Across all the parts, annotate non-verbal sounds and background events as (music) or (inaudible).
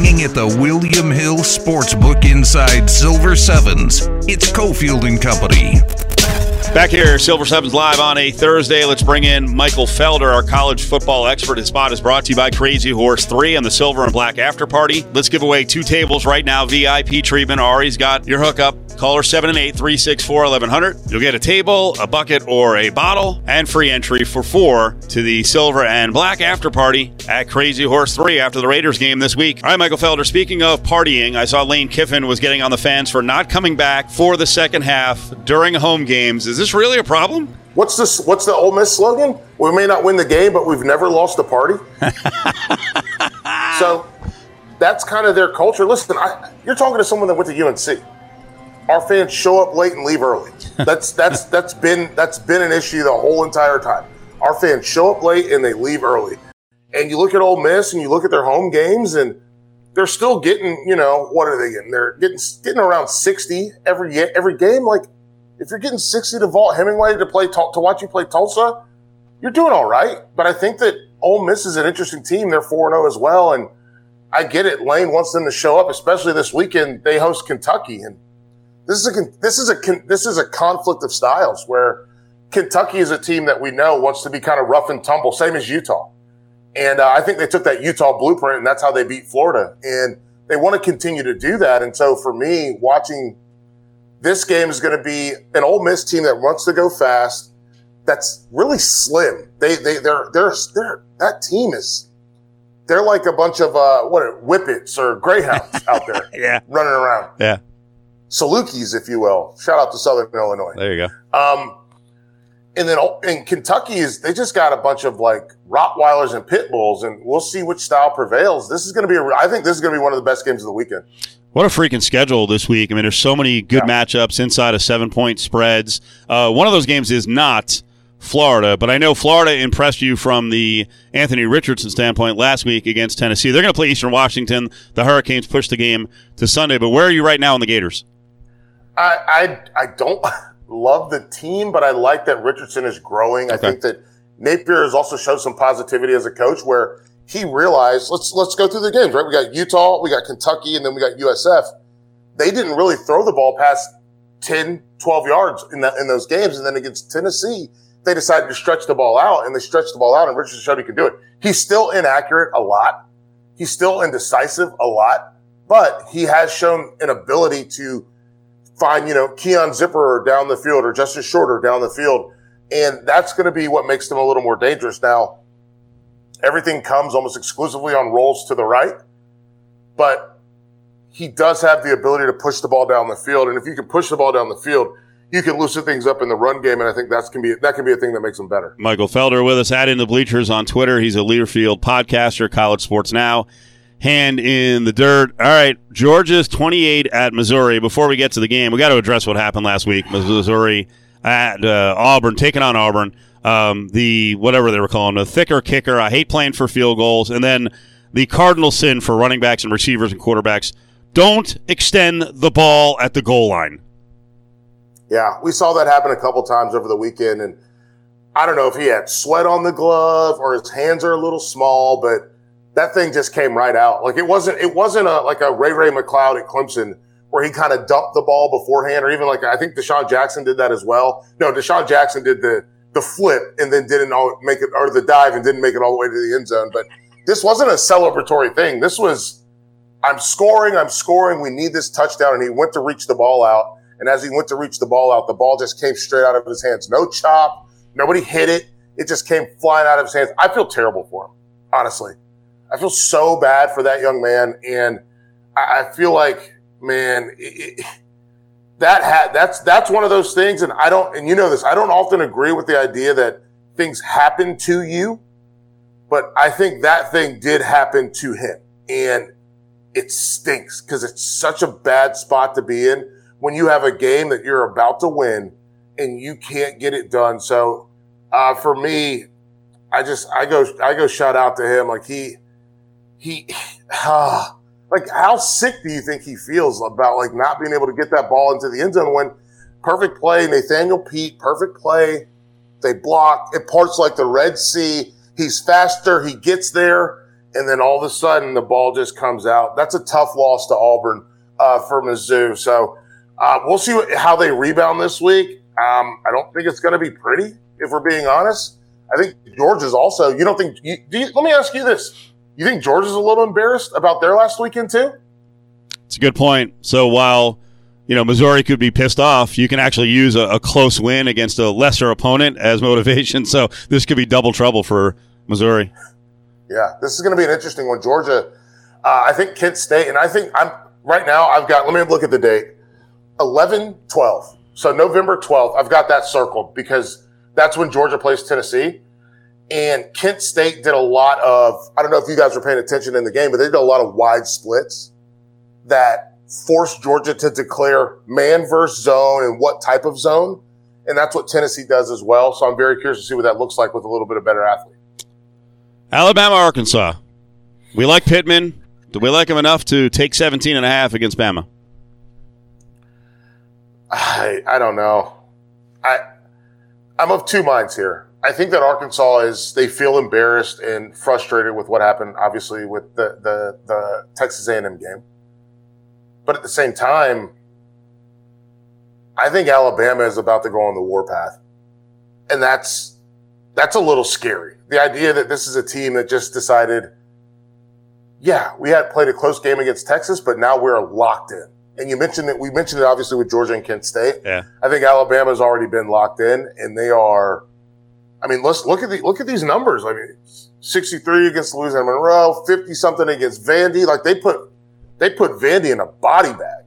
hanging at the William Hill Sportsbook inside Silver Sevens. It's Cofield and Company. Back here, Silver Sevens live on a Thursday. Let's bring in Michael Felder, our college football expert. His spot is brought to you by Crazy Horse 3 and the Silver and Black After Party. Let's give away two tables right now, VIP treatment. Ari's got your hookup. Caller 7 364 1100. You'll get a table, a bucket, or a bottle, and free entry for four to the Silver and Black After Party at Crazy Horse 3 after the Raiders game this week. All right, Michael Felder, speaking of partying, I saw Lane Kiffin was getting on the fans for not coming back for the second half during home games. Is this really a problem? What's this? What's the Ole Miss slogan? We may not win the game, but we've never lost a party. (laughs) so that's kind of their culture. Listen, I, you're talking to someone that went to UNC. Our fans show up late and leave early. (laughs) That's that's that's been that's been an issue the whole entire time. Our fans show up late and they leave early. And you look at Ole Miss and you look at their home games and they're still getting, you know, what are they getting? They're getting getting around 60 every every game. Like if you're getting 60 to Vaught-Hemingway to play to watch you play Tulsa, you're doing all right. But I think that Ole Miss is an interesting team. They're 4 0 as well. And I get it. Lane wants them to show up, especially this weekend. They host Kentucky. And this is a, this is a, this is a conflict of styles where Kentucky is a team that we know wants to be kind of rough and tumble, same as Utah. And uh, I think they took that Utah blueprint and that's how they beat Florida. And they want to continue to do that. And so for me, watching this game is going to be an Ole Miss team that wants to go fast. That's really slim. They they they're they're they're that team is they're like a bunch of uh what whippets or greyhounds (laughs) out there, yeah, running around. Yeah, Salukis, if you will. Shout out to Southern Illinois. There you go. Um, and then in Kentucky is they just got a bunch of like Rottweilers and pit bulls, and we'll see which style prevails. This is going to be, a, I think this is going to be one of the best games of the weekend. What a freaking schedule this week. I mean, there's so many good yeah. matchups inside of seven point spreads. Uh, one of those games is not Florida, but I know Florida impressed you from the Anthony Richardson standpoint last week against Tennessee. They're going to play Eastern Washington. The Hurricanes push the game to Sunday, but where are you right now in the Gators? I, I, I don't (laughs) love the team, but I like that Richardson is growing. Okay. I think that Napier has also showed some positivity as a coach where he realized let's let's go through the games, right? We got Utah, we got Kentucky, and then we got USF. They didn't really throw the ball past 10, 12 yards in that in those games. And then against Tennessee, they decided to stretch the ball out and they stretched the ball out and Richardson showed he could do it. He's still inaccurate a lot. He's still indecisive a lot, but he has shown an ability to find, you know, Keon Zipper down the field or Justin Shorter down the field. And that's going to be what makes them a little more dangerous. Now, everything comes almost exclusively on rolls to the right, but he does have the ability to push the ball down the field. And if you can push the ball down the field, you can loosen things up in the run game, and I think that's can be that can be a thing that makes them better. Michael Felder with us at In the Bleachers on Twitter. He's a Learfield podcaster, College Sports Now. Hand in the dirt. All right, Georgia's 28 at Missouri. Before we get to the game, we got to address what happened last week. Missouri at uh, Auburn, taking on Auburn um, the whatever they were calling the thicker kicker. I hate playing for field goals, and then the cardinal sin for running backs and receivers and quarterbacks: don't extend the ball at the goal line. Yeah, we saw that happen a couple times over the weekend, and I don't know if he had sweat on the glove or his hands are a little small, but that thing just came right out. Like it wasn't, it wasn't a like a Ray Ray McCloud at Clemson where he kind of dumped the ball beforehand, or even like I think DeSean Jackson did that as well. No, DeSean Jackson did the the flip and then didn't all make it, or the dive and didn't make it all the way to the end zone. But this wasn't a celebratory thing. This was, I'm scoring, I'm scoring. We need this touchdown. And he went to reach the ball out. And as he went to reach the ball out, the ball just came straight out of his hands. No chop. Nobody hit it. It just came flying out of his hands. I feel terrible for him, honestly. I feel so bad for that young man. And I, I feel like, man, it, it, that ha- that's that's one of those things, and I don't, and you know this, I don't often agree with the idea that things happen to you, but I think that thing did happen to him, and it stinks because it's such a bad spot to be in when you have a game that you're about to win and you can't get it done. So, uh, for me, I just I go I go shout out to him like he he. Uh, (sighs) like how sick do you think he feels about like not being able to get that ball into the end zone when perfect play, Nathaniel Peat, perfect play. They block. It parts like the Red Sea. He's faster. He gets there. and then all of a sudden the ball just comes out. That's a tough loss to Auburn uh, for Mizzou. So uh, we'll see how they rebound this week. Um, I don't think it's going to be pretty, if we're being honest. I think Georgia's also. You don't think? You, do you, let me ask you this: You think Georgia's a little embarrassed about their last weekend too? It's a good point. So while you know Missouri could be pissed off, you can actually use a, a close win against a lesser opponent as motivation. (laughs) So this could be double trouble for Missouri. Yeah, this is going to be an interesting one. Georgia, uh, I think Kent State, and I think I'm right now. I've got. Let me look at the date. 11, 12. So November 12th, I've got that circled because that's when Georgia plays Tennessee. And Kent State did a lot of, I don't know if you guys were paying attention in the game, but they did a lot of wide splits that forced Georgia to declare man versus zone and what type of zone. And that's what Tennessee does as well. So I'm very curious to see what that looks like with a little bit of better athlete. Alabama, Arkansas. We like Pittman. Do we like him enough to take 17 and a half against Bama? I, I don't know. I I'm of two minds here. I think that Arkansas is they feel embarrassed and frustrated with what happened, obviously with the the, the Texas A&M game. But at the same time, I think Alabama is about to go on the warpath, and that's that's a little scary. The idea that this is a team that just decided, yeah, we had played a close game against Texas, but now we're locked in and you mentioned that we mentioned it obviously with Georgia and Kent State. Yeah. I think Alabama's already been locked in and they are I mean, let's look at the look at these numbers. I mean, 63 against Louisiana Monroe, 50 something against Vandy. Like they put they put Vandy in a body bag.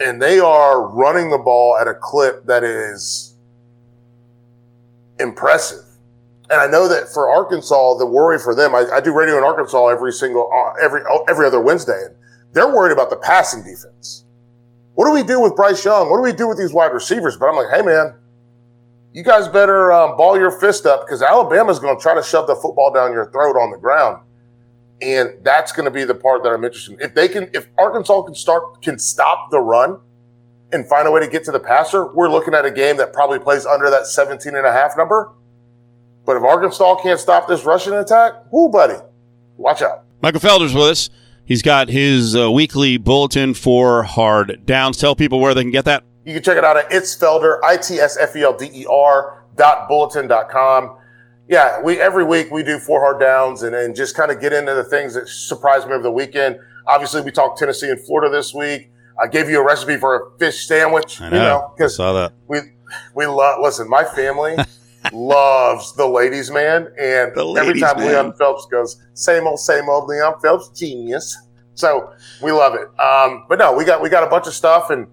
And they are running the ball at a clip that is impressive. And I know that for Arkansas, the worry for them, I, I do radio in Arkansas every single uh, every every other Wednesday. And they're worried about the passing defense. What do we do with Bryce Young? What do we do with these wide receivers? But I'm like, hey, man, you guys better um, ball your fist up because Alabama's going to try to shove the football down your throat on the ground. And that's going to be the part that I'm interested in. If they can, if Arkansas can start, can stop the run and find a way to get to the passer, we're looking at a game that probably plays under that 17 and a half number. But if Arkansas can't stop this rushing attack, whoo, buddy, watch out. Michael Felder's with us. He's got his uh, weekly bulletin for hard downs. Tell people where they can get that. You can check it out at It's Felder, I-T-S-F-E-L-D-E-R dot bulletin dot com. Yeah, we every week we do four hard downs and, and just kind of get into the things that surprised me over the weekend. Obviously, we talked Tennessee and Florida this week. I gave you a recipe for a fish sandwich. I know, because saw that. We we love. Listen, my family (laughs) loves the ladies' man, and The every time man. Leon Phelps goes, same old, same old Leon Phelps, genius. So we love it. Um, but no, we got we got a bunch of stuff, and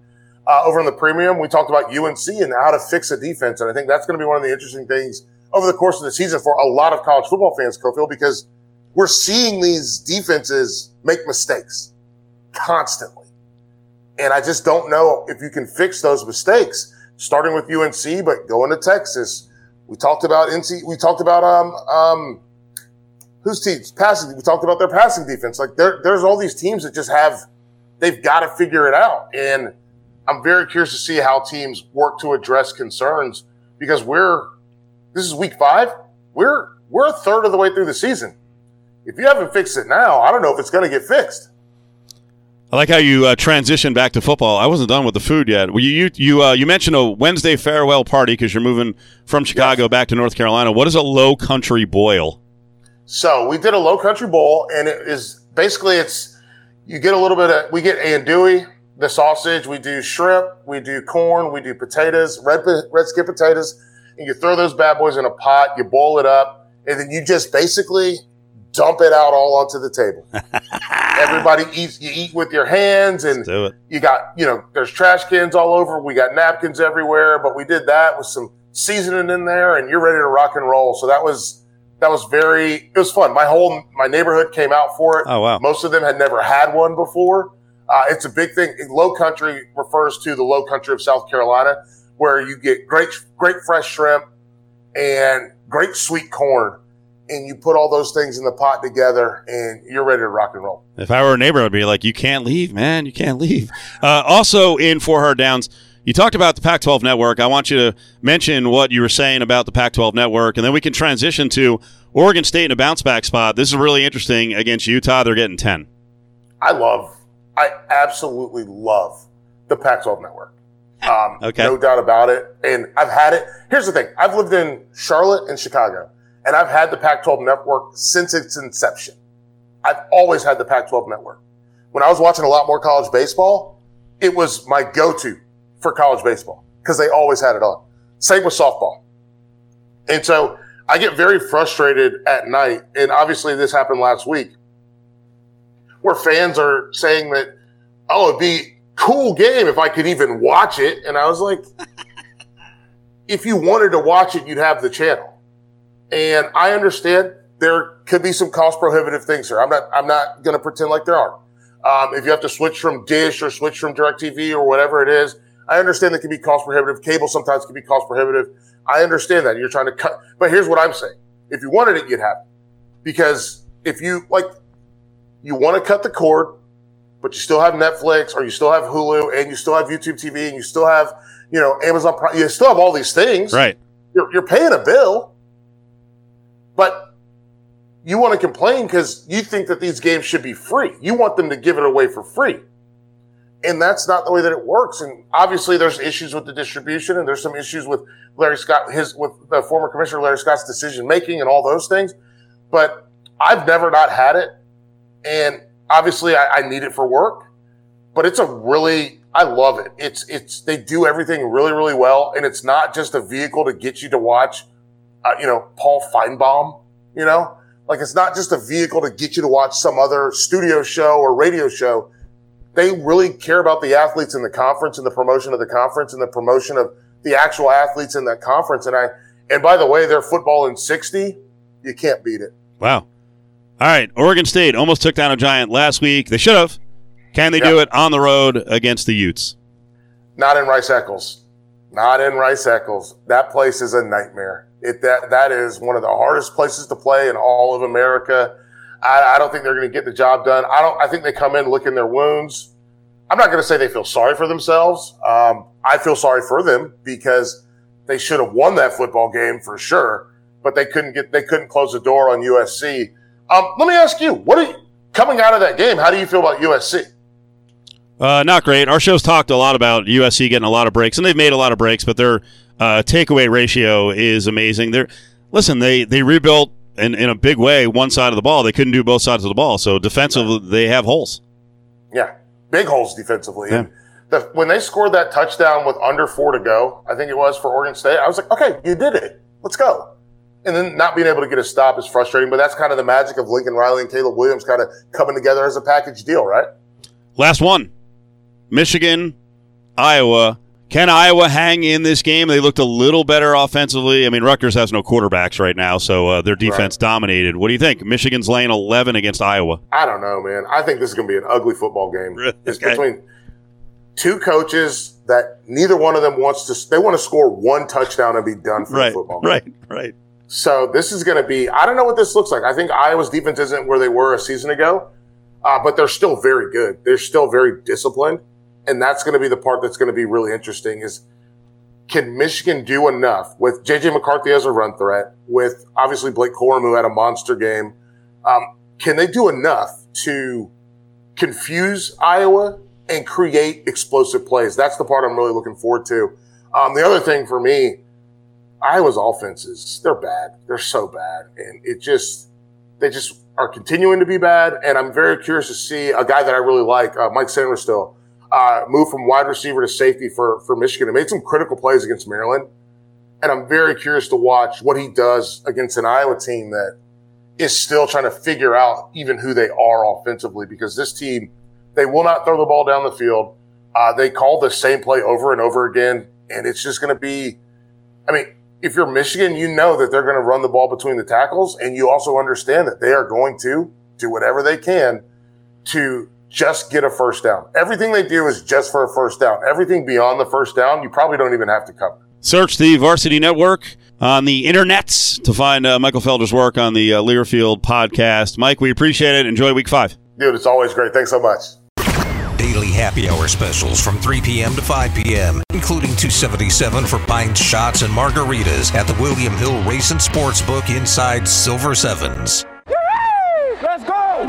uh, over in the premium, we talked about UNC and how to fix a defense, and I think that's going to be one of the interesting things over the course of the season for a lot of college football fans, Cofield, because we're seeing these defenses make mistakes constantly. And I just don't know if you can fix those mistakes, starting with UNC, but going to Texas. We talked about NC, we talked about, um, um, whose teams passing. We talked about their passing defense. Like there, there's all these teams that just have, they've got to figure it out. And I'm very curious to see how teams work to address concerns because we're, this is week five. We're, we're a third of the way through the season. If you haven't fixed it now, I don't know if it's going to get fixed. I like how you uh, transitioned back to football. I wasn't done with the food yet. Well, you you you, uh, you mentioned a Wednesday farewell party because you're moving from Chicago back to North Carolina. What is a low country boil? So we did a low country bowl, and it is basically it's you get a little bit of we get andouille, the sausage, we do shrimp, we do corn, we do potatoes, red red skin potatoes, and you throw those bad boys in a pot, you boil it up, and then you just basically dump it out all onto the table. (laughs) Everybody eats. You eat with your hands, and you got you know there's trash cans all over. We got napkins everywhere, but we did that with some seasoning in there, and you're ready to rock and roll. So that was that was very it was fun. My whole my neighborhood came out for it. Oh wow. Most of them had never had one before. Uh, it's a big thing. Low country refers to the low country of South Carolina, where you get great, great fresh shrimp and great sweet corn, and you put all those things in the pot together, and you're ready to rock and roll. If I were a neighbor, I'd be like, "You can't leave, man. You can't leave." Uh, also, in for hard downs, you talked about the Pac-12 network. I want you to mention what you were saying about the Pac-12 network, and then we can transition to Oregon State in a bounce back spot. This is really interesting against Utah. They're getting 10. I love, I absolutely love the Pac 12 network. Um, okay. No doubt about it. And I've had it. Here's the thing I've lived in Charlotte and Chicago, and I've had the Pac 12 network since its inception. I've always had the Pac 12 network. When I was watching a lot more college baseball, it was my go to for college baseball because they always had it on. Same with softball. And so I get very frustrated at night. And obviously, this happened last week where fans are saying that, oh, it'd be cool game if I could even watch it. And I was like, (laughs) if you wanted to watch it, you'd have the channel. And I understand there could be some cost prohibitive things here. I'm not, I'm not going to pretend like there are. Um, if you have to switch from Dish or switch from DirecTV or whatever it is, I understand that can be cost prohibitive. Cable sometimes can be cost prohibitive. I understand that you're trying to cut, but here's what I'm saying. If you wanted it, you'd have it. Because if you like, you want to cut the cord, but you still have Netflix or you still have Hulu and you still have YouTube TV and you still have, you know, Amazon Prime, you still have all these things. Right. You're, you're paying a bill, but you want to complain because you think that these games should be free. You want them to give it away for free. And that's not the way that it works. And obviously there's issues with the distribution and there's some issues with Larry Scott, his, with the former commissioner Larry Scott's decision making and all those things. But I've never not had it. And obviously I, I need it for work, but it's a really, I love it. It's, it's, they do everything really, really well. And it's not just a vehicle to get you to watch, uh, you know, Paul Finebaum. you know, like it's not just a vehicle to get you to watch some other studio show or radio show. They really care about the athletes in the conference and the promotion of the conference and the promotion of the actual athletes in that conference. And I, and by the way, their football in 60, you can't beat it. Wow. All right. Oregon State almost took down a giant last week. They should have. Can they yeah. do it on the road against the Utes? Not in Rice Eccles. Not in Rice Eccles. That place is a nightmare. It, that, that is one of the hardest places to play in all of America. I, I don't think they're going to get the job done. I don't, I think they come in licking their wounds. I'm not going to say they feel sorry for themselves. Um, I feel sorry for them because they should have won that football game for sure, but they couldn't get, they couldn't close the door on USC. Um, let me ask you, what are you, coming out of that game, how do you feel about USC? Uh, not great. Our show's talked a lot about USC getting a lot of breaks, and they've made a lot of breaks, but their uh, takeaway ratio is amazing. They're listen, they they rebuilt in, in a big way one side of the ball. They couldn't do both sides of the ball, so defensively they have holes. Yeah, big holes defensively. Yeah. And the, when they scored that touchdown with under four to go, I think it was for Oregon State. I was like, okay, you did it. Let's go. And then not being able to get a stop is frustrating, but that's kind of the magic of Lincoln Riley and Caleb Williams kind of coming together as a package deal, right? Last one. Michigan, Iowa. Can Iowa hang in this game? They looked a little better offensively. I mean, Rutgers has no quarterbacks right now, so uh, their defense right. dominated. What do you think? Michigan's laying 11 against Iowa. I don't know, man. I think this is going to be an ugly football game. It's between two coaches that neither one of them wants to. They want to score one touchdown and be done for right, the football. Game. Right, right. So this is going to be. I don't know what this looks like. I think Iowa's defense isn't where they were a season ago, uh, but they're still very good. They're still very disciplined and that's going to be the part that's going to be really interesting is can Michigan do enough with JJ McCarthy as a run threat, with obviously Blake Corum who had a monster game? Um, can they do enough to confuse Iowa and create explosive plays? That's the part I'm really looking forward to. Um, the other thing for me, Iowa's offenses, they're bad. They're so bad. And it just, they just are continuing to be bad. And I'm very curious to see a guy that I really like, uh, Mike Sainristil uh, moved from wide receiver to safety for, for Michigan and made some critical plays against Maryland. And I'm very curious to watch what he does against an Iowa team that is still trying to figure out even who they are offensively because this team, they will not throw the ball down the field. Uh, they call the same play over and over again. And it's just going to be, I mean, if you're Michigan, you know that they're going to run the ball between the tackles. And you also understand that they are going to do whatever they can to just get a first down. Everything they do is just for a first down. Everything beyond the first down, you probably don't even have to cover. Search the Varsity Network on the internets to find uh, Michael Felder's work on the uh, Learfield podcast. Mike, we appreciate it. Enjoy week five. Dude, it's always great. Thanks so much. Daily happy hour specials from 3 p.m. to 5 p.m., including 277 for pints, shots, and margaritas at the William Hill Race and Sportsbook inside Silver Sevens. Let's go!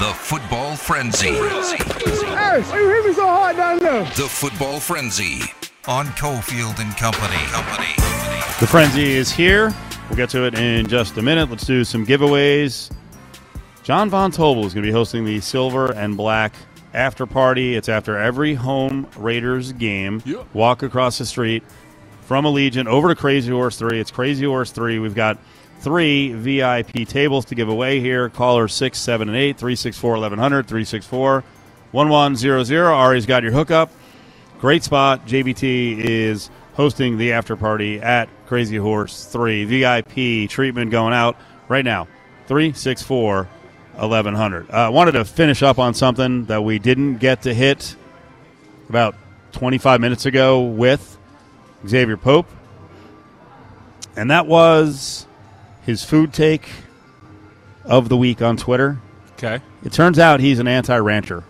The Football Frenzy. Hey, you hit me so hard down there. The Football Frenzy on Cofield and Company. Company. The frenzy is here. We'll get to it in just a minute. Let's do some giveaways. John Von Tobel is going to be hosting the Silver and Black after party. It's after every home Raiders game. Walk across the street from Allegiant over to Crazy Horse 3. It's Crazy Horse 3. We've got three VIP tables to give away here. Caller 6, 7, and 8, 364 1100, 364 1100. Ari's got your hookup. Great spot. JVT is hosting the after party at Crazy Horse 3. VIP treatment going out right now. 364 1100. I uh, wanted to finish up on something that we didn't get to hit about 25 minutes ago with Xavier Pope. And that was his food take of the week on Twitter. Okay. It turns out he's an anti rancher.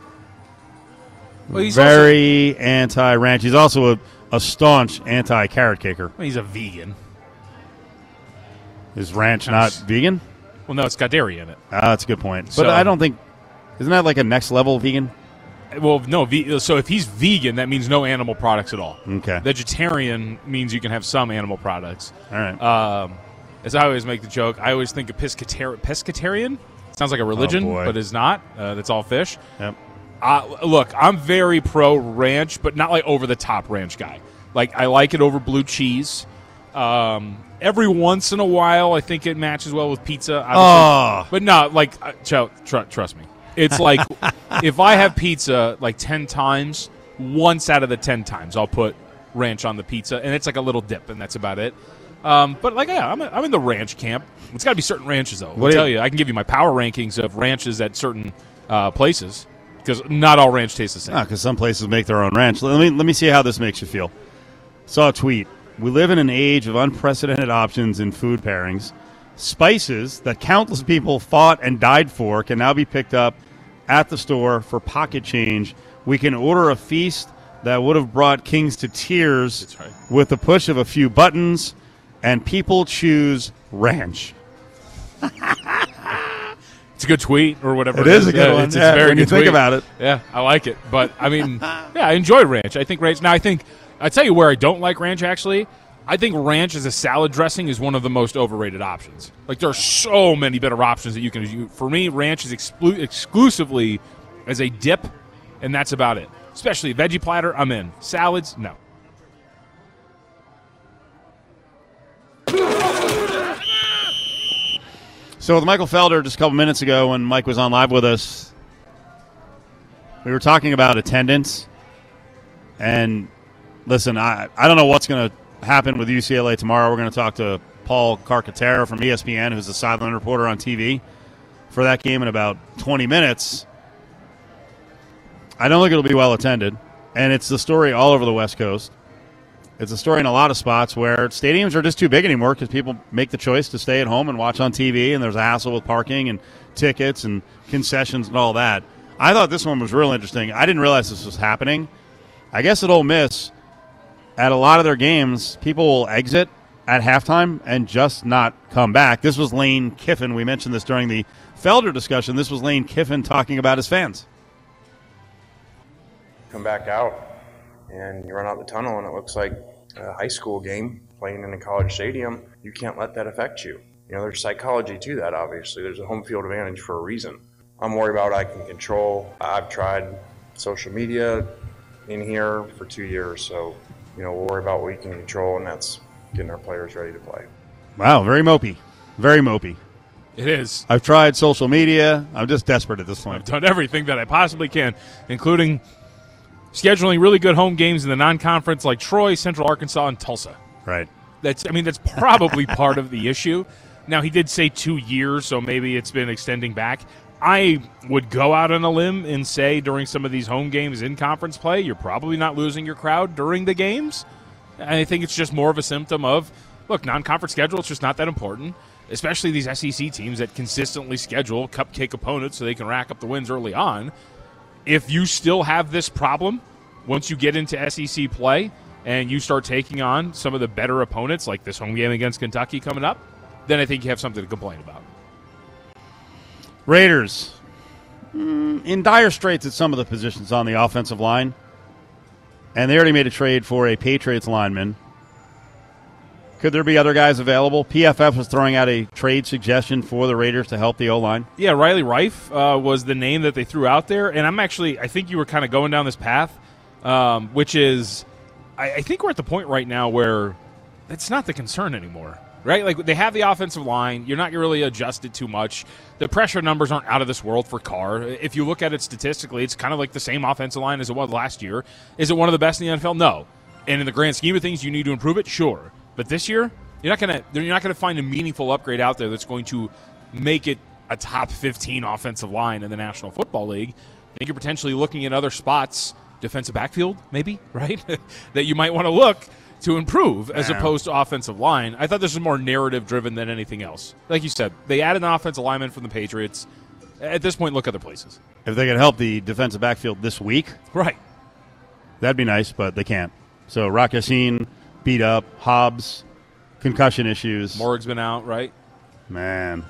Well, he's Very anti ranch. He's also a, a staunch anti carrot kicker. Also, he's a vegan. Is ranch not vegan? Well, no, it's got dairy in it. Ah, that's a good point. But So- I don't think. Isn't that like a next level vegan? Well, no. Ve- so if he's vegan, that means no animal products at all. Okay. Vegetarian means you can have some animal products. All right. Um, as I always make the joke, I always think of pescatar- pescatarian. Sounds like a religion, boy. but is not. Uh, that's all fish. yep. Uh, look, I'm very pro ranch, but not like over the top ranch guy. Like I like it over blue cheese. Um, every once in a while, I think it matches well with pizza. obviously. Oh. but no, like uh, Joe, tr- trust me, it's like (laughs) if I have pizza like ten times, once out of the ten times, I'll put ranch on the pizza, and it's like a little dip, and that's about it. Um, but like, yeah, I'm, I'm in the ranch camp. It's got to be certain ranches, though. I'll tell you- you, I can give you my power rankings of ranches at certain uh, places because not all ranch tastes the same. because some places make their own ranch. Let me let me see how this makes you feel. Saw a tweet. We live in an age of unprecedented options in food pairings. Spices that countless people fought and died for can now be picked up at the store for pocket change. We can order a feast that would have brought kings to tears right. with the push of a few buttons, and people choose ranch. (laughs) It's a good tweet or whatever. It is a good Yeah, one. It's, it's Yeah, very when you think tweet. about it. Yeah, I like it. But I mean, (laughs) yeah, I enjoy ranch. I think ranch. Now I think I tell you where I don't like ranch. Actually, I think ranch as a salad dressing is one of the most overrated options. Like there are so many better options that you can use. For me, ranch is exclu- exclusively as a dip, and that's about it. Especially veggie platter, I'm in. Salads, no. So with Michael Felder just a couple minutes ago when Mike was on live with us, we were talking about attendance. And listen, I, I don't know what's going to happen with UCLA tomorrow. We're going to talk to Paul Carcaterra from ESPN, who's the sideline reporter on TV for that game in about 20 minutes. I don't think it'll be well attended. And it's the story all over the West Coast. It's a story in a lot of spots where stadiums are just too big anymore because people make the choice to stay at home and watch on TV, and there's a hassle with parking and tickets and concessions and all that. I thought this one was real interesting. I didn't realize this was happening. I guess at Ole Miss, at a lot of their games, people will exit at halftime and just not come back. This was Lane Kiffin. We mentioned this during the Felder discussion. This was Lane Kiffin talking about his fans. come back out and you run out the tunnel and it looks like a high school game playing in a college stadium, you can't let that affect you. You know, there's psychology to that, obviously. There's a home field advantage for a reason. I'm worried about I can control. I've tried social media in here for two years, so, you know, we'll worry about what we can control, and that's getting our players ready to play. Wow, very mopey. Very mopey. It is. I've tried social media. I'm just desperate at this point. I've done everything that I possibly can, including scheduling really good home games in the non-conference like Troy, Central Arkansas, and Tulsa. Right. That's I mean that's probably part of the issue. Now he did say 2 years, so maybe it's been extending back. I would go out on a limb and say during some of these home games in conference play, you're probably not losing your crowd during the games. I think it's just more of a symptom of look, non-conference schedule it's just not that important, especially these SEC teams that consistently schedule cupcake opponents so they can rack up the wins early on. if you still have this problem once you get into SEC play and you start taking on some of the better opponents, like this home game against Kentucky coming up, then I think you have something to complain about. Raiders mm, in dire straits at some of the positions on the offensive line, and they already made a trade for a Patriots lineman. Could there be other guys available? PFF was throwing out a trade suggestion for the Raiders to help the O line. Yeah, Riley Reiff uh, was the name that they threw out there, and I'm actually I think you were kind of going down this path, um, which is I, I think we're at the point right now where it's not the concern anymore right? Like they have the offensive line. You're not really adjusted too much. The pressure numbers aren't out of this world for Carr. If you look at it statistically, it's kind of like the same offensive line as it was last year. Is it one of the best in the NFL? No. And in the grand scheme of things, you need to improve it, sure. But this year, you're not gonna you're not gonna find a meaningful upgrade out there that's going to make it a top 15 offensive line in the National Football League. I think you're potentially looking at other spots, defensive backfield, maybe, (laughs) right? (laughs) that you might want to look to improve as opposed to offensive line. I thought this was more narrative driven than anything else. Like you said, they added an offensive lineman from the Patriots. At this point, look other places. If they could help the defensive backfield this week, Right. that'd be nice, but they can't. So Rock Ya-Sin beat up, Hobbs, concussion issues. Morg's been out, right? Man,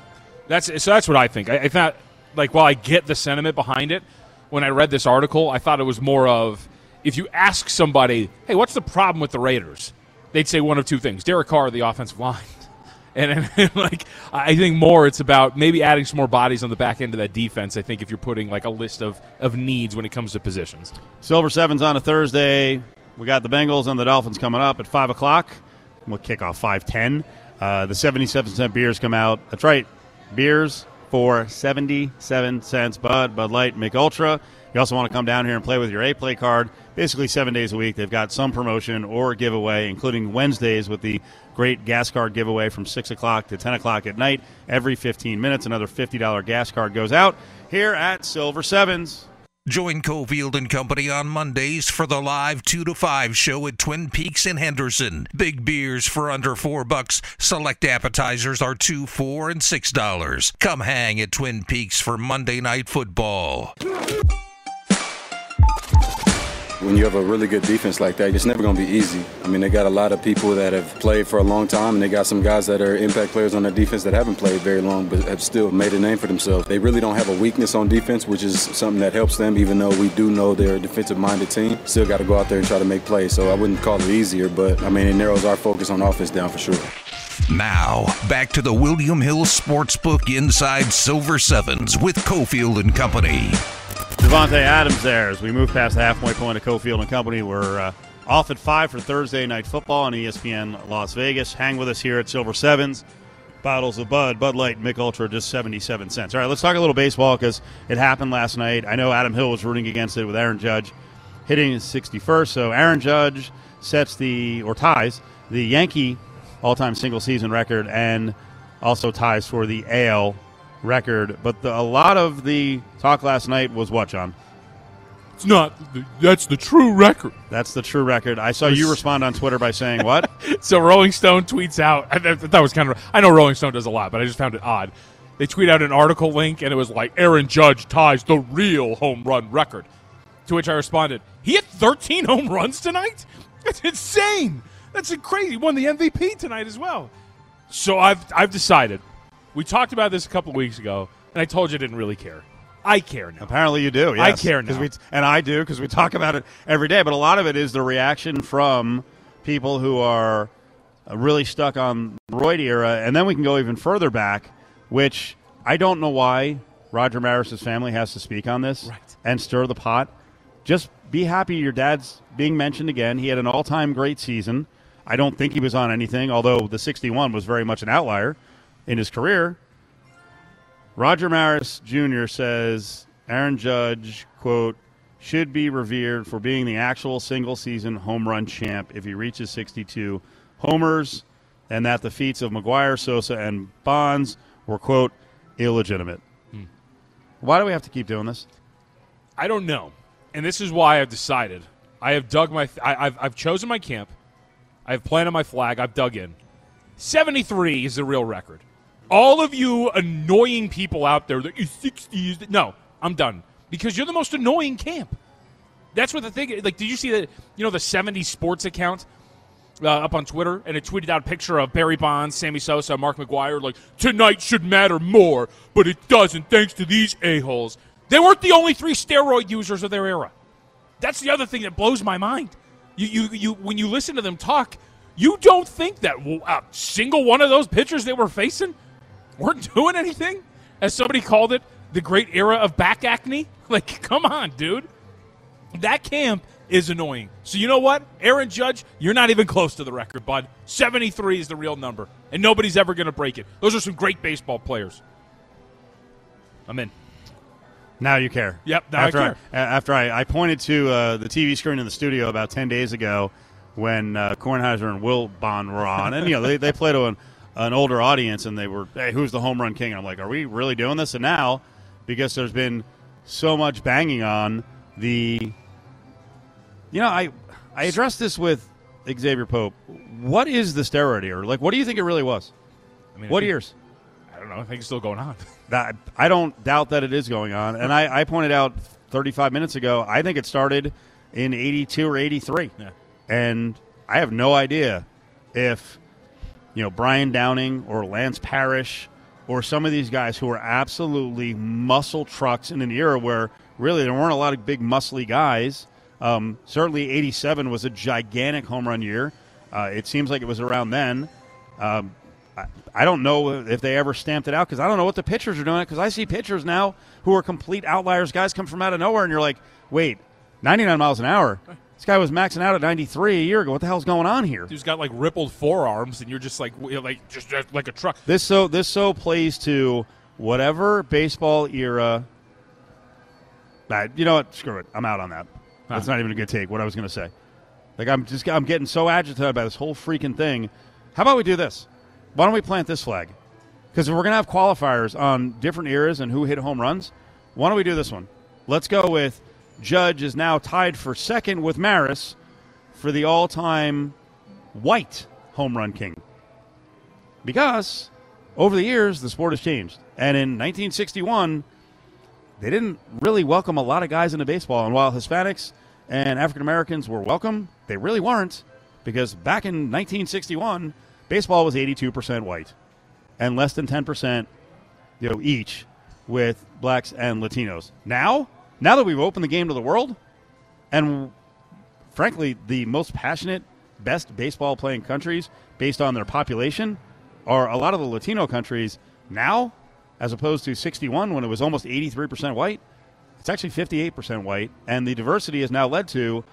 That's so. That's what I think. I, I thought, like, while I get the sentiment behind it, when I read this article, I thought it was more of if you ask somebody, "Hey, what's the problem with the Raiders?" They'd say one of two things: Derek Carr, the offensive line, (laughs) and, and like I think more, it's about maybe adding some more bodies on the back end of that defense. I think if you're putting like a list of of needs when it comes to positions. Silver Sevens on a Thursday. We got the Bengals and the Dolphins coming up at 5 o'clock. We'll kick off 510. Uh, the 77 cent beers come out. That's right. Beers for 77 cents. Bud, Bud Light, Mich Ultra. You also want to come down here and play with your A Play card. Basically, seven days a week. They've got some promotion or giveaway, including Wednesdays with the great gas card giveaway from 6 o'clock to 10 o'clock at night. Every 15 minutes, another $50 gas card goes out here at Silver Sevens. Join Cofield and Company on Mondays for the live 2 to 5 show at Twin Peaks in Henderson. Big beers for under 4 bucks. Select appetizers are 2, 4 and 6 dollars. Come hang at Twin Peaks for Monday night football. When you have a really good defense like that, it's never going to be easy. I mean, they got a lot of people that have played for a long time, and they got some guys that are impact players on their defense that haven't played very long, but have still made a name for themselves. They really don't have a weakness on defense, which is something that helps them, even though we do know they're a defensive-minded team. Still got to go out there and try to make plays. So I wouldn't call it easier, but I mean, it narrows our focus on offense down for sure. Now, back to the William Hill Sportsbook Inside Silver Sevens with Cofield and Company. Davante Adams there as we move past the halfway point of Cofield and Company. We're uh, off at 5 for Thursday Night Football on ESPN Las Vegas. Hang with us here at Silver Sevens. Bottles of Bud, Bud Light, Mich Ultra, just 77 cents. All right, let's talk a little baseball because it happened last night. I know Adam Hill was rooting against it with Aaron Judge hitting his 61st. So Aaron Judge sets the, or ties, the Yankee all time single season record and also ties for the AL record. But the, a lot of the talk last night was what, John? It's not. That's the true record. That's the true record. I saw you respond on Twitter by saying what? (laughs) So Rolling Stone tweets out. I, I, that was kind of. I know Rolling Stone does a lot, but I just found it odd. They tweet out an article link, and it was like Aaron Judge ties the real home run record. To which I responded, "He hit 13 home runs tonight. That's insane. That's crazy. He won the MVP tonight as well." So I've I've decided. We talked about this a couple weeks ago, and I told you I didn't really care. I care now. Apparently, you do. I care now. we, and I do because we talk about it every day. But a lot of it is the reaction from people who are uh, really stuck on the Royd era, and then we can go even further back, which I don't know why Roger Maris's family has to speak on this Right. and stir the pot. Just be happy your dad's being mentioned again. He had an all-time great season. I don't think he was on anything, although the 61 was very much an outlier in his career. Roger Maris Jr. says Aaron Judge, quote, should be revered for being the actual single season home run champ if he reaches 62 homers, and that the feats of McGwire, Sosa, and Bonds were, quote, illegitimate. Hmm. Why do we have to keep doing this? I don't know, and this is why I've decided. I have dug my. I, I've I've chosen my camp. I've planted my flag. I've dug in. Seventy three is the real record. All of you annoying people out there that you 60s. no. I'm done. because you're the most annoying camp. That's what the thing. Like, did you see that? You know, the '70s sports account uh, up on Twitter, and it tweeted out a picture of Barry Bonds, Sammy Sosa, Mark McGwire. Like, tonight should matter more, but it doesn't, thanks to these a holes. They weren't the only three steroid users of their era. That's the other thing that blows my mind. You, you, you. When you listen to them talk, you don't think that a single one of those pitchers they were facing weren't doing anything. As somebody called it, the great era of back acne. (laughs) Like, come on, dude. That camp is annoying. So you know what, Aaron Judge, you're not even close to the record, bud. 73 is the real number, and nobody's ever going to break it. Those are some great baseball players. I'm in. Now you care. Yep, now after I care. after I, I pointed to uh, the TV screen in the studio about 10 days ago when uh, Kornheiser and Wilbon were on, and, you know, they, they play to an, older audience, and they were, hey, who's the home run king? And I'm like, are we really doing this? And now, because there's been so much banging on the you know, I I addressed this with Xavier Pope. What is the steroid era? Like, what do you think it really was? I mean, what I think- years? I don't know. I think it's still going on. (laughs) That I don't doubt that it is going on, and I, I pointed out 35 minutes ago. I think it started in 82 or 83, Yeah. and I have no idea if you know Brian Downing or Lance Parrish or some of these guys who are absolutely muscle trucks in an era where really there weren't a lot of big muscly guys. Um, certainly, 87 was a gigantic home run year. Uh, it seems like it was around then. Um, I, I don't know if they ever stamped it out because I don't know what the pitchers are doing. Because I see pitchers now who are complete outliers. Guys come from out of nowhere, and you're like, wait, 99 miles an hour. This guy was maxing out at 93 a year ago. What the hell's going on here? Dude's got like rippled forearms, and you're just like, like just, like a truck. This so this so plays to whatever baseball era. Nah, you know what? Screw it. I'm out on that. That's not even a good take. What I was going to say. Like I'm just I'm getting so agitated by this whole freaking thing. How about we do this? Why don't we plant this flag? Because if we're going to have qualifiers on different eras and who hit home runs, why don't we do this one? Let's go with Judge is now tied for second with Maris for the all-time white home run king. Because over the years the sport has changed. And in 1961 they didn't really welcome a lot of guys into baseball. And while hispanics and african americans were welcome they really weren't. Because back in 1961 baseball was 82% white and less than 10% you know each with blacks and latinos. Now now that we've opened the game to the world and frankly, the most passionate, best baseball playing countries based on their population are a lot of the Latino countries now, as opposed to 61 when it was almost 83% white. It's actually 58% white, and the diversity has now led to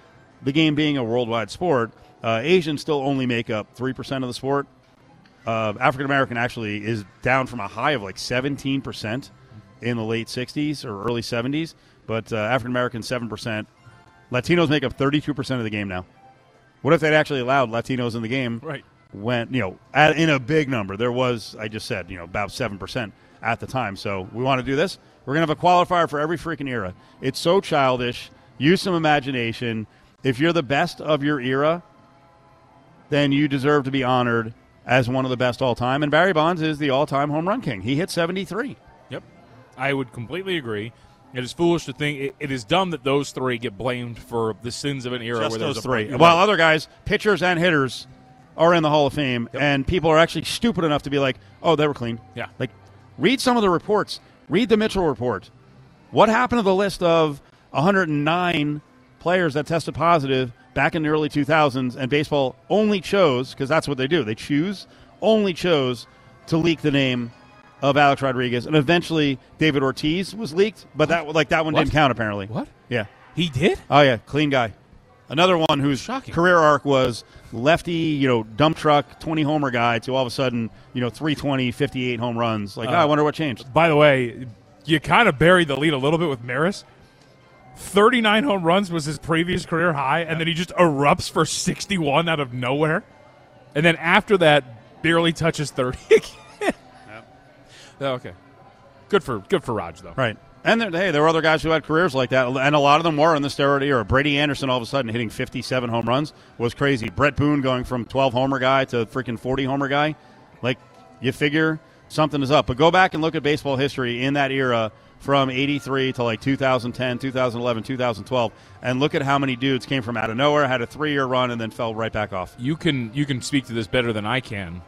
the game being a worldwide sport. Uh, Asians still only make up 3% of the sport. Uh, African American actually is down from a high of like 17% in the late 60s or early 70s, but uh, African Americans, 7%. Latinos make up 32% of the game now. What if they'd actually allowed Latinos in the game? Right. When, you know, at, in a big number. There was, I just said, you know, about 7% at the time. So we want to do this. We're going to have a qualifier for every freaking era. It's so childish. Use some imagination. If you're the best of your era, then you deserve to be honored as one of the best all time. And Barry Bonds is the all time home run king. He hit 73. Yep. I would completely agree. It is foolish to think it, it is dumb that those three get blamed for the sins of an era Just where those three. Right. While other guys, pitchers and hitters, are in the Hall of Fame, and people are actually stupid enough to be like, "Oh, they were clean." Yeah. Like, read some of the reports. Read the Mitchell report. What happened to the list of 109 players that tested positive back in the early 2000s, and baseball only chose because that's what they do. They choose only chose to leak the name of Alex Rodriguez, and eventually David Ortiz was leaked, but that like that one What? didn't count apparently. What? Yeah. he did? Oh yeah, clean guy. Another one whose Shocking. career arc was lefty, you know, dump truck, 20 homer guy to all of a sudden, you know, 320, 58 home runs. Like, oh, I wonder what changed. By the way, you kind of buried the lead a little bit with Maris. 39 home runs was his previous career high, and then he just erupts for 61 out of nowhere. And then after that, barely touches 30 (laughs) again. Oh, okay. Good for good for Raj though. Right. And there, hey, there were other guys who had careers like that, and a lot of them were in the steroid era. Brady Anderson all of a sudden hitting 57 home runs was crazy. Bret Boone going from 12 homer guy to freaking 40 homer guy. Like, you figure something is up. But go back and look at baseball history in that era from 83 to like 2010, 2011, 2012 and look at how many dudes came from out of nowhere, had a 3-year run and then fell right back off. You can you can speak to this better than I can.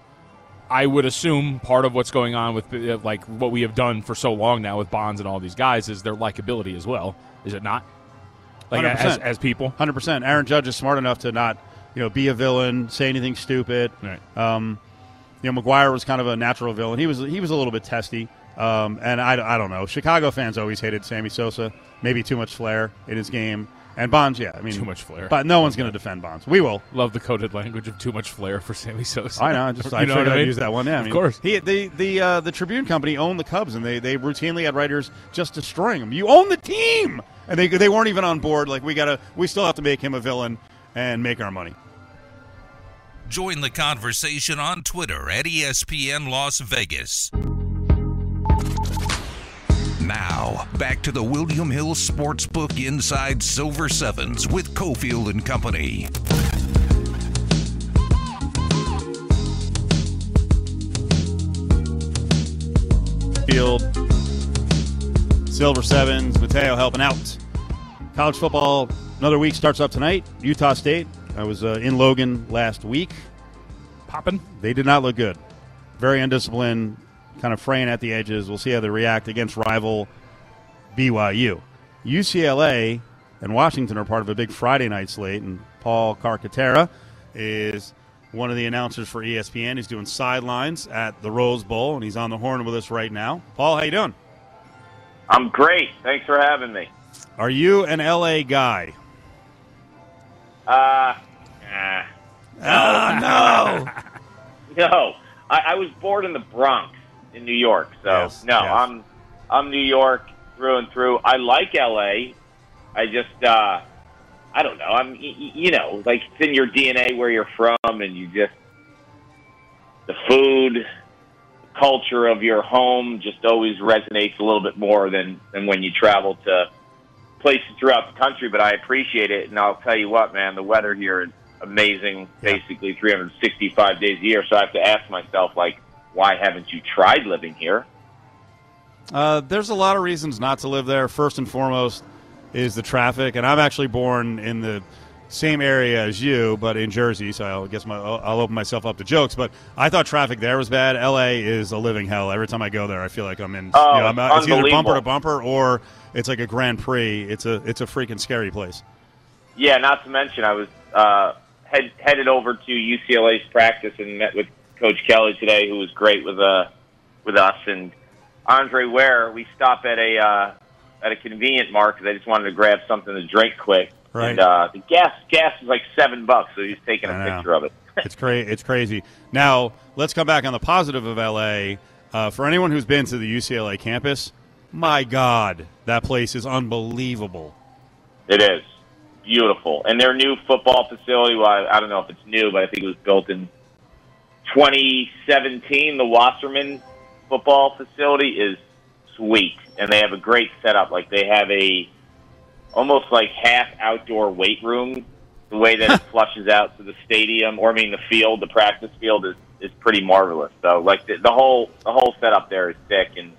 I would assume part of what's going on with uh, like what we have done for so long now with Bonds and all these guys is their likability as well. Is it not? Like 100%. as, as people, hundred percent. Aaron Judge is smart enough to not, you know, be a villain, say anything stupid. Right. Um, you know, McGwire was kind of a natural villain. He was he was a little bit testy. Um, and I, I don't know. Chicago fans always hated Sammy Sosa. Maybe too much flair in his game. And Bonds, yeah, I mean, Too much flair. But no one's going to defend Bonds. We will. love the coded language of too much flair for Sammy Sosa. I know. I just (laughs) You I know figured what I mean? use that one. Yeah, I of course. He, the the uh, the Tribune Company owned the Cubs, and they they routinely had writers just destroying them. You own the team, and they they weren't even on board. Like we gotta, we still have to make him a villain and make our money. Join the conversation on Twitter at ESPN Las Vegas. Now, back to the William Hill Sportsbook Inside Silver Sevens with Cofield and Company. Field, Silver Sevens, Mateo helping out. College football, another week starts up tonight. Utah State. I was uh, in Logan last week. Popping. They did not look good. Very undisciplined, kind of fraying at the edges. We'll see how they react against rival BYU. UCLA and Washington are part of a big Friday night slate, and Paul Carcaterra is one of the announcers for ESPN. He's doing sidelines at the Rose Bowl, and he's on the horn with us right now. Paul, how you doing? I'm great. Thanks for having me. Are you an LA guy? Uh, nah. Oh, no. (laughs) no. I, I was born in the Bronx in New York, so Yes, no, yes. I'm I'm New York through and through. I like LA. I just uh, I don't know. I'm you know like it's in your DNA where you're from, and you just the food, the culture of your home just always resonates a little bit more than than when you travel to places throughout the country. But I appreciate it, and I'll tell you what, man, the weather here is amazing. Yeah. Basically, 365 days a year. So I have to ask myself, like, why haven't you tried living here? Uh, there's a lot of reasons not to live there. First and foremost is the traffic, and I'm actually born in the same area as you, but in Jersey. So I guess my, I'll open myself up to jokes. But I thought traffic there was bad. LA is a living hell. Every time I go there, I feel like I'm in. Oh, you know, I'm, it's either bumper to bumper or it's like a Grand Prix. It's a it's a freaking scary place. Yeah, not to mention, I was uh, head, headed over to UCLA's practice and met with Coach Kelly today, who was great with uh, with us. And Andre Ware, we stop at a uh, at a convenient mart because I just wanted to grab something to drink quick. Right. And uh, the gas gas was like seven bucks, so he's taking a picture of it. (laughs) it's cra- It's crazy. Now let's come back on the positive of LA. Uh, for anyone who's been to the UCLA campus, my God, that place is unbelievable. It is beautiful, and their new football facility. Well, I, I don't know if it's new, but I think it was built in 2017. The Wasserman football facility is sweet, and they have a great setup. Like they have a almost like half outdoor weight room. The way that it (laughs) flushes out to the stadium, or I mean the field, the practice field is is pretty marvelous. So like the, the whole the whole setup there is thick, and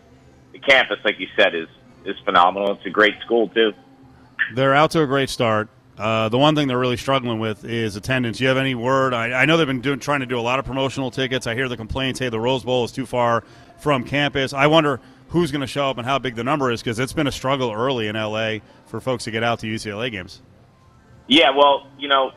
the campus, like you said, is is phenomenal. It's a great school too. They're out to a great start. Uh, the one thing they're really struggling with is attendance. Do you have any word? I, I know they've been doing, trying to do a lot of promotional tickets. I hear the complaints, hey, the Rose Bowl is too far from campus. I wonder who's going to show up and how big the number is because it's been a struggle early in LA for folks to get out to UCLA games. Yeah, well, you know,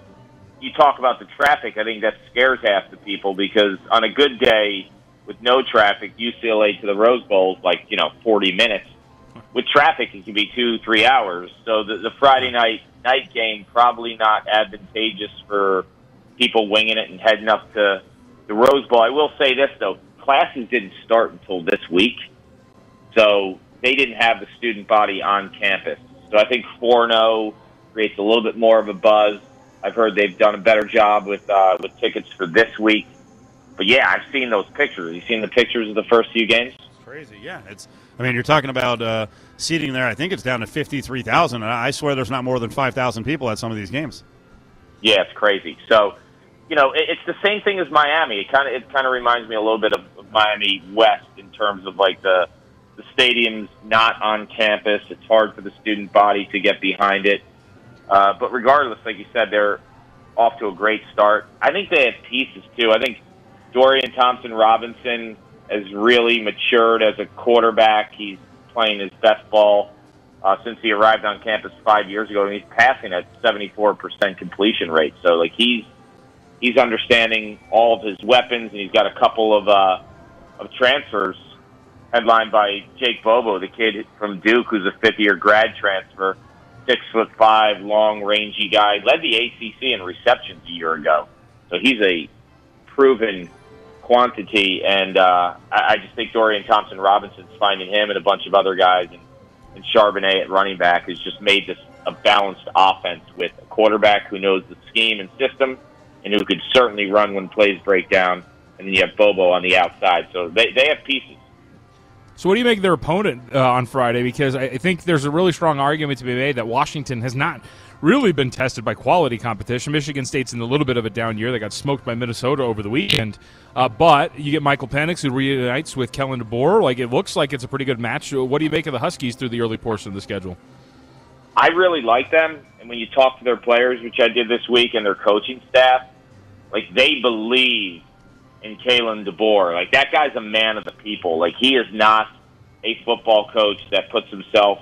you talk about the traffic. I think that scares half the people because on a good day with no traffic, UCLA to the Rose Bowl is like you know forty minutes. With traffic, it can be two, three hours. So the, the Friday night night game probably not advantageous for people winging it and heading up to the Rose Bowl. I will say this though: classes didn't start until this week, so they didn't have the student body on campus. So I think 4-0 creates a little bit more of a buzz. I've heard they've done a better job with uh, with tickets for this week. But yeah, I've seen those pictures. You seen the pictures of the first few games? Crazy, yeah. It's. I mean, you're talking about uh, seating there. I think it's down to fifty-three thousand, and I swear there's not more than five thousand people at some of these games. Yeah, it's crazy. So you know, it, it's the same thing as Miami. It kind of it kind of reminds me a little bit of, of Miami West in terms of like the the stadium's not on campus. It's hard for the student body to get behind it. Uh, but regardless, like you said, they're off to a great start. I think they have pieces too. I think Dorian Thompson Robinson has really matured as a quarterback. He's playing his best ball uh, since he arrived on campus five years ago, and he's passing at 74% completion rate. So, like, he's he's understanding all of his weapons, and he's got a couple of uh, of transfers headlined by Jake Bobo, the kid from Duke, who's a fifth year grad transfer, six foot five, long, rangy guy, led the ACC in receptions a year ago. So he's a proven quantity, and uh, I, I just think Dorian Thompson Robinson's finding him and a bunch of other guys, and, and Charbonnet at running back has just made this a balanced offense with a quarterback who knows the scheme and system, and who could certainly run when plays break down. And then you have Bobo on the outside, so they they have pieces. So, what do you make of their opponent uh, on Friday? Because I think there's a really strong argument to be made that Washington has not really been tested by quality competition. Michigan State's in a little bit of a down year. They got smoked by Minnesota over the weekend. Uh, but you get Michael Penix, who reunites with Kalen DeBoer. Like, it looks like it's a pretty good match. What do you make of the Huskies through the early portion of the schedule? I really like them. And when you talk to their players, which I did this week, and their coaching staff, like, they believe in Kalen DeBoer. Like that guy's a man of the people. Like he is not a football coach that puts himself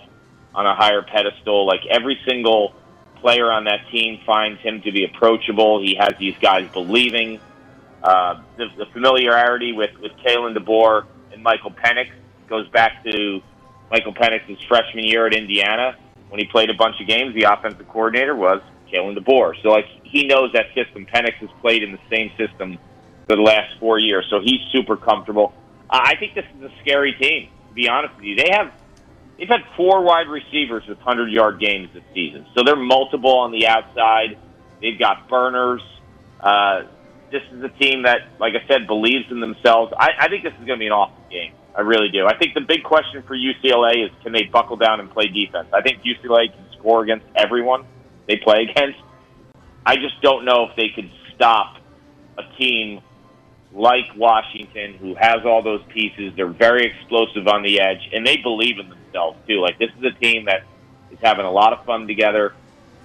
on a higher pedestal. Like every single player on that team finds him to be approachable. He has these guys believing. Uh, the, the familiarity with with Kalen DeBoer and Michael Penix goes back to Michael Penix's freshman year at Indiana when he played a bunch of games. The offensive coordinator was Kalen DeBoer, so like he knows that system. Penix has played in the same system for the last four years. So he's super comfortable. I think this is a scary team. To be honest with you, they have they've had four wide receivers with hundred yard games this season. So they're multiple on the outside. They've got burners. Uh, this is a team that, like I said, believes in themselves. I, I think this is going to be an awesome game. I really do. I think the big question for UCLA is can they buckle down and play defense? I think UCLA can score against everyone they play (laughs) against. I just don't know if they could stop a team like Washington, who has all those pieces. They're very explosive on the edge, and they believe in themselves too. Like this is a team that is having a lot of fun together.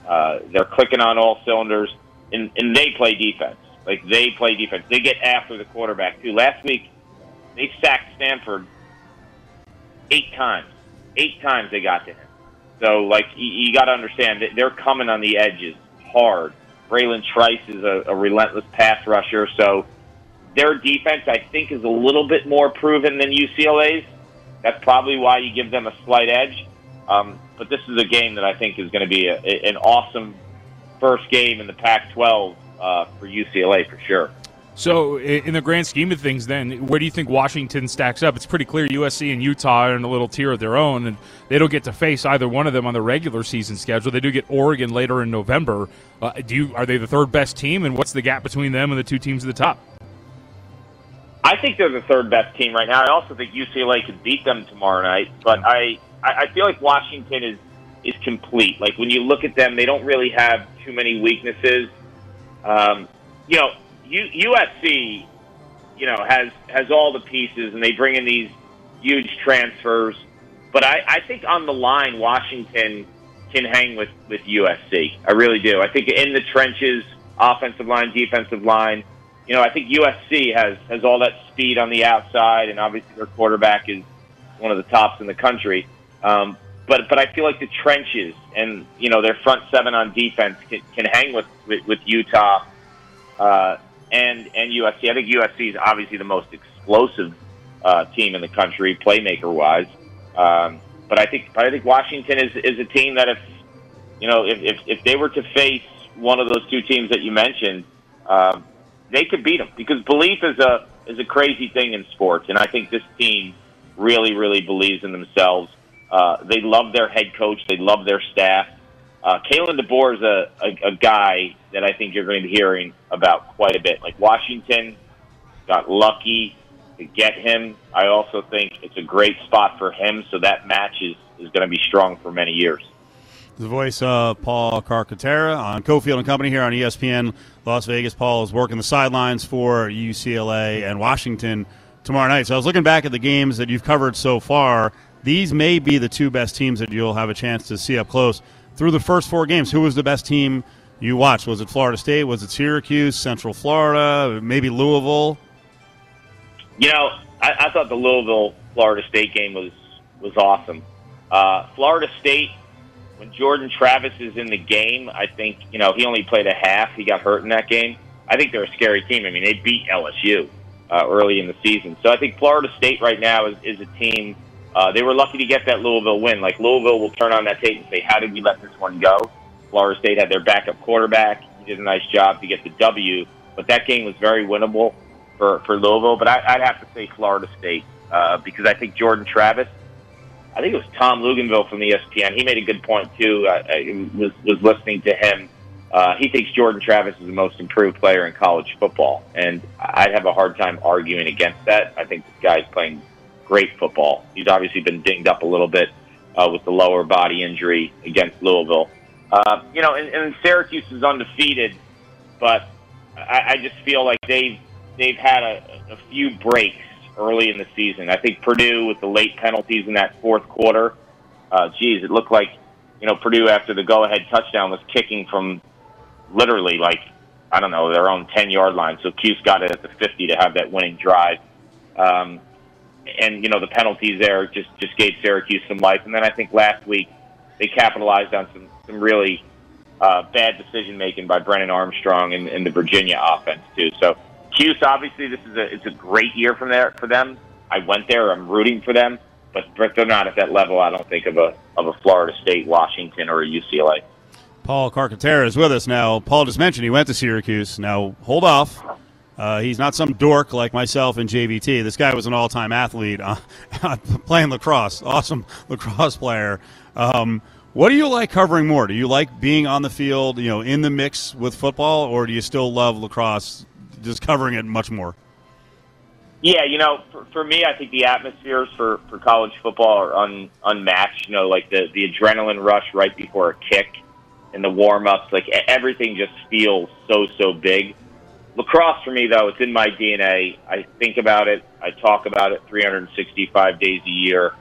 Uh, they're clicking on all cylinders, and, and they play defense. Like they play defense. They get after the quarterback too. Last week, they sacked Stanford eight times. Eight times they got to him. So like you, you got to understand that they're coming on the edges hard. Bralen Trice is a, a relentless pass rusher, so their defense, I think, is a little bit more proven than UCLA's. That's probably why you give them a slight edge. Um, but this is a game that I think is going to be a, a, an awesome first game in the Pac-12 uh, for UCLA for sure. So, in the grand scheme of things, then, where do you think Washington stacks up? It's pretty clear USC and Utah are in a little tier of their own, and they don't get to face either one of them on the regular season schedule. They do get Oregon later in November. Uh, do you are they the third best team, and what's the gap between them and the two teams at the top? I think they're the third best team right now. I also think UCLA could beat them tomorrow night, but I I feel like Washington is is complete. Like when you look at them, they don't really have too many weaknesses. Um, you know, U, USC, you know, has has all the pieces, and they bring in these huge transfers. But I, I think on the line, Washington can hang with with USC. I really do. I think in the trenches, offensive line, defensive line you know, I think USC has has all that speed on the outside, and obviously their quarterback is one of the tops in the country. Um, but but I feel like the trenches and you know their front seven on defense can, can hang with with, with Utah uh, and and USC. I think USC is obviously the most explosive uh, team in the country, playmaker wise. Um, but I think but I think Washington is is a team that if you know if if, if they were to face one of those two teams that you mentioned. Um, they could beat them because belief is a is a crazy thing in sports, and I think this team really, really believes in themselves. Uh, they love their head coach. They love their staff. Uh, Kalen DeBoer is a, a, a guy that I think you're going to be hearing about quite a bit. Like Washington got lucky to get him. I also think it's a great spot for him, so that match is, is going to be strong for many years. The voice of Paul Carcaterra on Cofield and Company here on ESPN Las Vegas. Paul is working the sidelines for UCLA and Washington tomorrow night. So I was looking back at the games that you've covered so far. These may be the two best teams that you'll have a chance to see up close. Through the first four games, who was the best team you watched? Was it Florida State? Was it Syracuse? Central Florida? Maybe Louisville? You know, I, I thought the Louisville Florida State game was was awesome. Uh, Florida State, when Jordan Travis is in the game, I think you know he only played a half. He got hurt in that game. I think they're a scary team. I mean, they beat LSU uh, early in the season, so I think Florida State right now is, is a team. Uh, they were lucky to get that Louisville win. Like Louisville will turn on that tape and say, "How did we let this one go?" Florida State had their backup quarterback. He did a nice job to get the W, but that game was very winnable for for Louisville. But I, I'd have to say Florida State uh, because I think Jordan Travis. I think it was Tom Luginbill from the ESPN. He made a good point too. I, I was was listening to him. Uh, he thinks Jordan Travis is the most improved player in college football, and I'd have a hard time arguing against that. I think this guy's playing great football. He's obviously been dinged up a little bit uh, with the lower body injury against Louisville. Uh, you know, and, and Syracuse is undefeated, but I, I just feel like they've they've had a, a few breaks early in the season. I think Purdue with the late penalties in that fourth quarter, uh, geez, it looked like you know Purdue after the go-ahead touchdown was kicking from literally like I don't know their own ten yard line. So Cuse got it at the fifty to have that winning drive. Um, and you know the penalties there just just gave Syracuse some life. And then I think last week they capitalized on some some really uh, bad decision making by Brennan Armstrong and, and the Virginia offense too. So Cuse, obviously, this is a it's a great year from there for them. I went there. I'm rooting for them, but but they're not at that level. I don't think of a of a Florida State, Washington, or a UCLA. Paul Carcaterra is with us now. Paul just mentioned he went to Syracuse. Now hold off. Uh, he's not some dork like myself and JVT. This guy was an all-time athlete uh, (laughs) playing lacrosse. Awesome (laughs) lacrosse player. Um, what do you like covering more? Do you like being on the field, you know, in the mix with football, or do you still love lacrosse, just covering it much more? Yeah, you know, for, for me, I think the atmospheres for, for college football are un, unmatched. You know, like the, the adrenaline rush right before a kick and the warm ups, like everything just feels so, so big. Lacrosse for me, though, it's in my DNA. I think about it, I talk about it 365 days a year.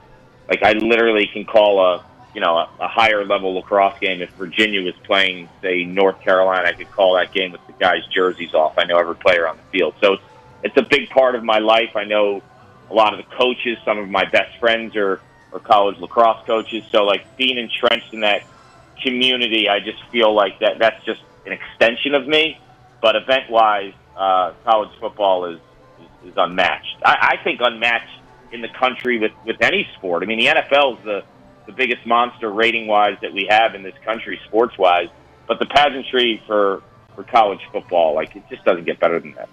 Like, I literally can call a, you know, a, a higher level lacrosse game. If Virginia was playing, say, North Carolina, I could call that game with the guys' jerseys off. I know every player on the field. So it's, it's a big part of my life. I know a lot of the coaches. Some of my best friends are, are college lacrosse coaches. So, like, being entrenched in that community, I just feel like that that's just an extension of me. But event-wise, uh, college football is, is, is unmatched. I, I think unmatched in the country with, with any sport. I mean, the NFL is the – the biggest monster rating wise that we have in this country, sports wise. But the pageantry for for college football, like it just doesn't get better than that.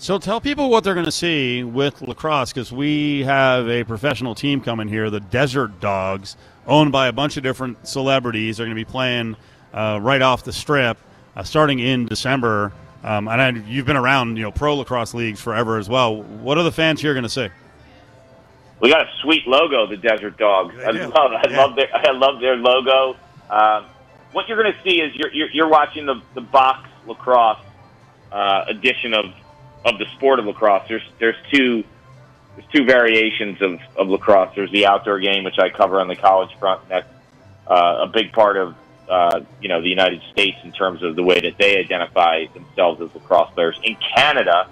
So tell people what they're going to see with lacrosse because we have a professional team coming here, the Desert Dogs, owned by a bunch of different celebrities. They're going to be playing uh, right off the strip, uh, starting in December. Um, and I, you've been around, you know, pro lacrosse leagues forever as well. What are the fans here going to see? We got a sweet logo, the Desert Dogs. I love, I yeah. love their, I love their logo. Um, what you're going to see is you're, you're, you're watching the, the box lacrosse uh, edition of of the sport of lacrosse. There's there's two there's two variations of, of lacrosse. There's the outdoor game, which I cover on the college front. And that's uh, a big part of uh, you know the United States in terms of the way that they identify themselves as lacrosse players. In Canada,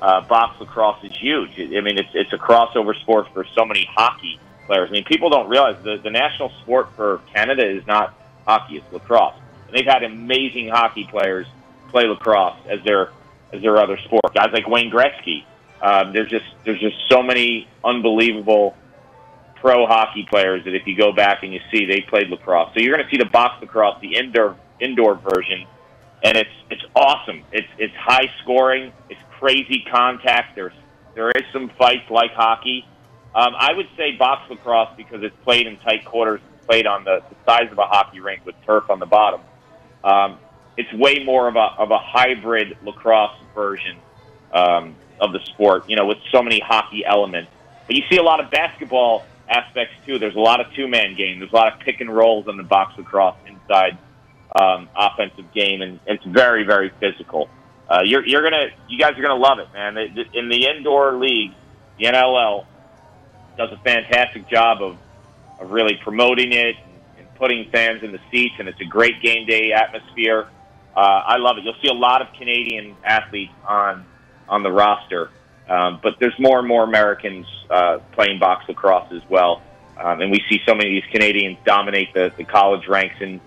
uh, box lacrosse is huge. I mean, it's it's a crossover sport for so many hockey players. I mean, people don't realize the the national sport for Canada is not hockey; it's lacrosse. And they've had amazing hockey players play lacrosse as their as their other sport. Guys like Wayne Gretzky. Um, there's just there's just so many unbelievable pro hockey players that if you go back and you see they played lacrosse. So you're going to see the box lacrosse, the indoor indoor version, and it's it's awesome. It's it's high scoring. It's crazy contact. There's there is some fights like hockey. Um, I would say box lacrosse because it's played in tight quarters, played on the, the size of a hockey rink with turf on the bottom. Um, it's way more of a of a hybrid lacrosse version um, of the sport. You know, with so many hockey elements. But you see a lot of basketball aspects too. There's a lot of two man game. There's a lot of pick and rolls on the box lacrosse inside um, offensive game, and it's very very physical. Uh, you're you're gonna you guys are gonna love it, man. In the indoor league, the NLL does a fantastic job of of really promoting it and putting fans in the seats, and it's a great game day atmosphere. Uh, I love it. You'll see a lot of Canadian athletes on on the roster, um, but there's more and more Americans uh, playing box lacrosse as well, um, and we see so many of these Canadians dominate the, the college ranks in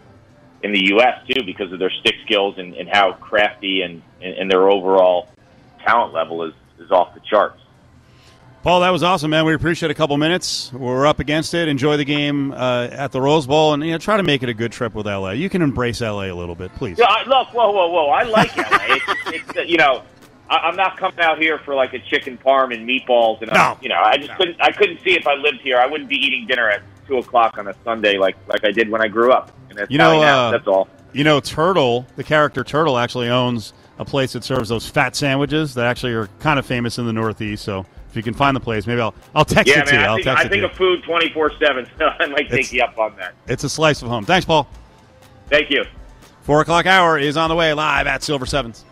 in the U.S. too because of their stick skills and, and how crafty and, and their overall talent level is is off the charts. Paul, that was awesome, man. We appreciate a couple minutes. We're up against it. Enjoy the game uh, at the Rose Bowl, and you know, try to make it a good trip with LA. You can embrace LA a little bit, please. Yeah, I, look, whoa, whoa, whoa! I like LA. it's, it's, you know, I, am not coming out here for like a chicken parm and meatballs, and no. you know, I just no. couldn't. I couldn't see if I lived here. I wouldn't be eating dinner at two o'clock on a Sunday like like I did when I grew up. And you know, uh, that's all. You know, Turtle, the character Turtle, actually owns a place that serves those fat sandwiches that actually are kind of famous in the Northeast. So if you can find the place, maybe I'll I'll text yeah, it man, to you. I I'll think, text I think of food twenty four seven. So (laughs) I might take you up on that. It's a slice of home. Thanks, Paul. Thank you. Four o'clock hour is on the way live at Silver Sevens.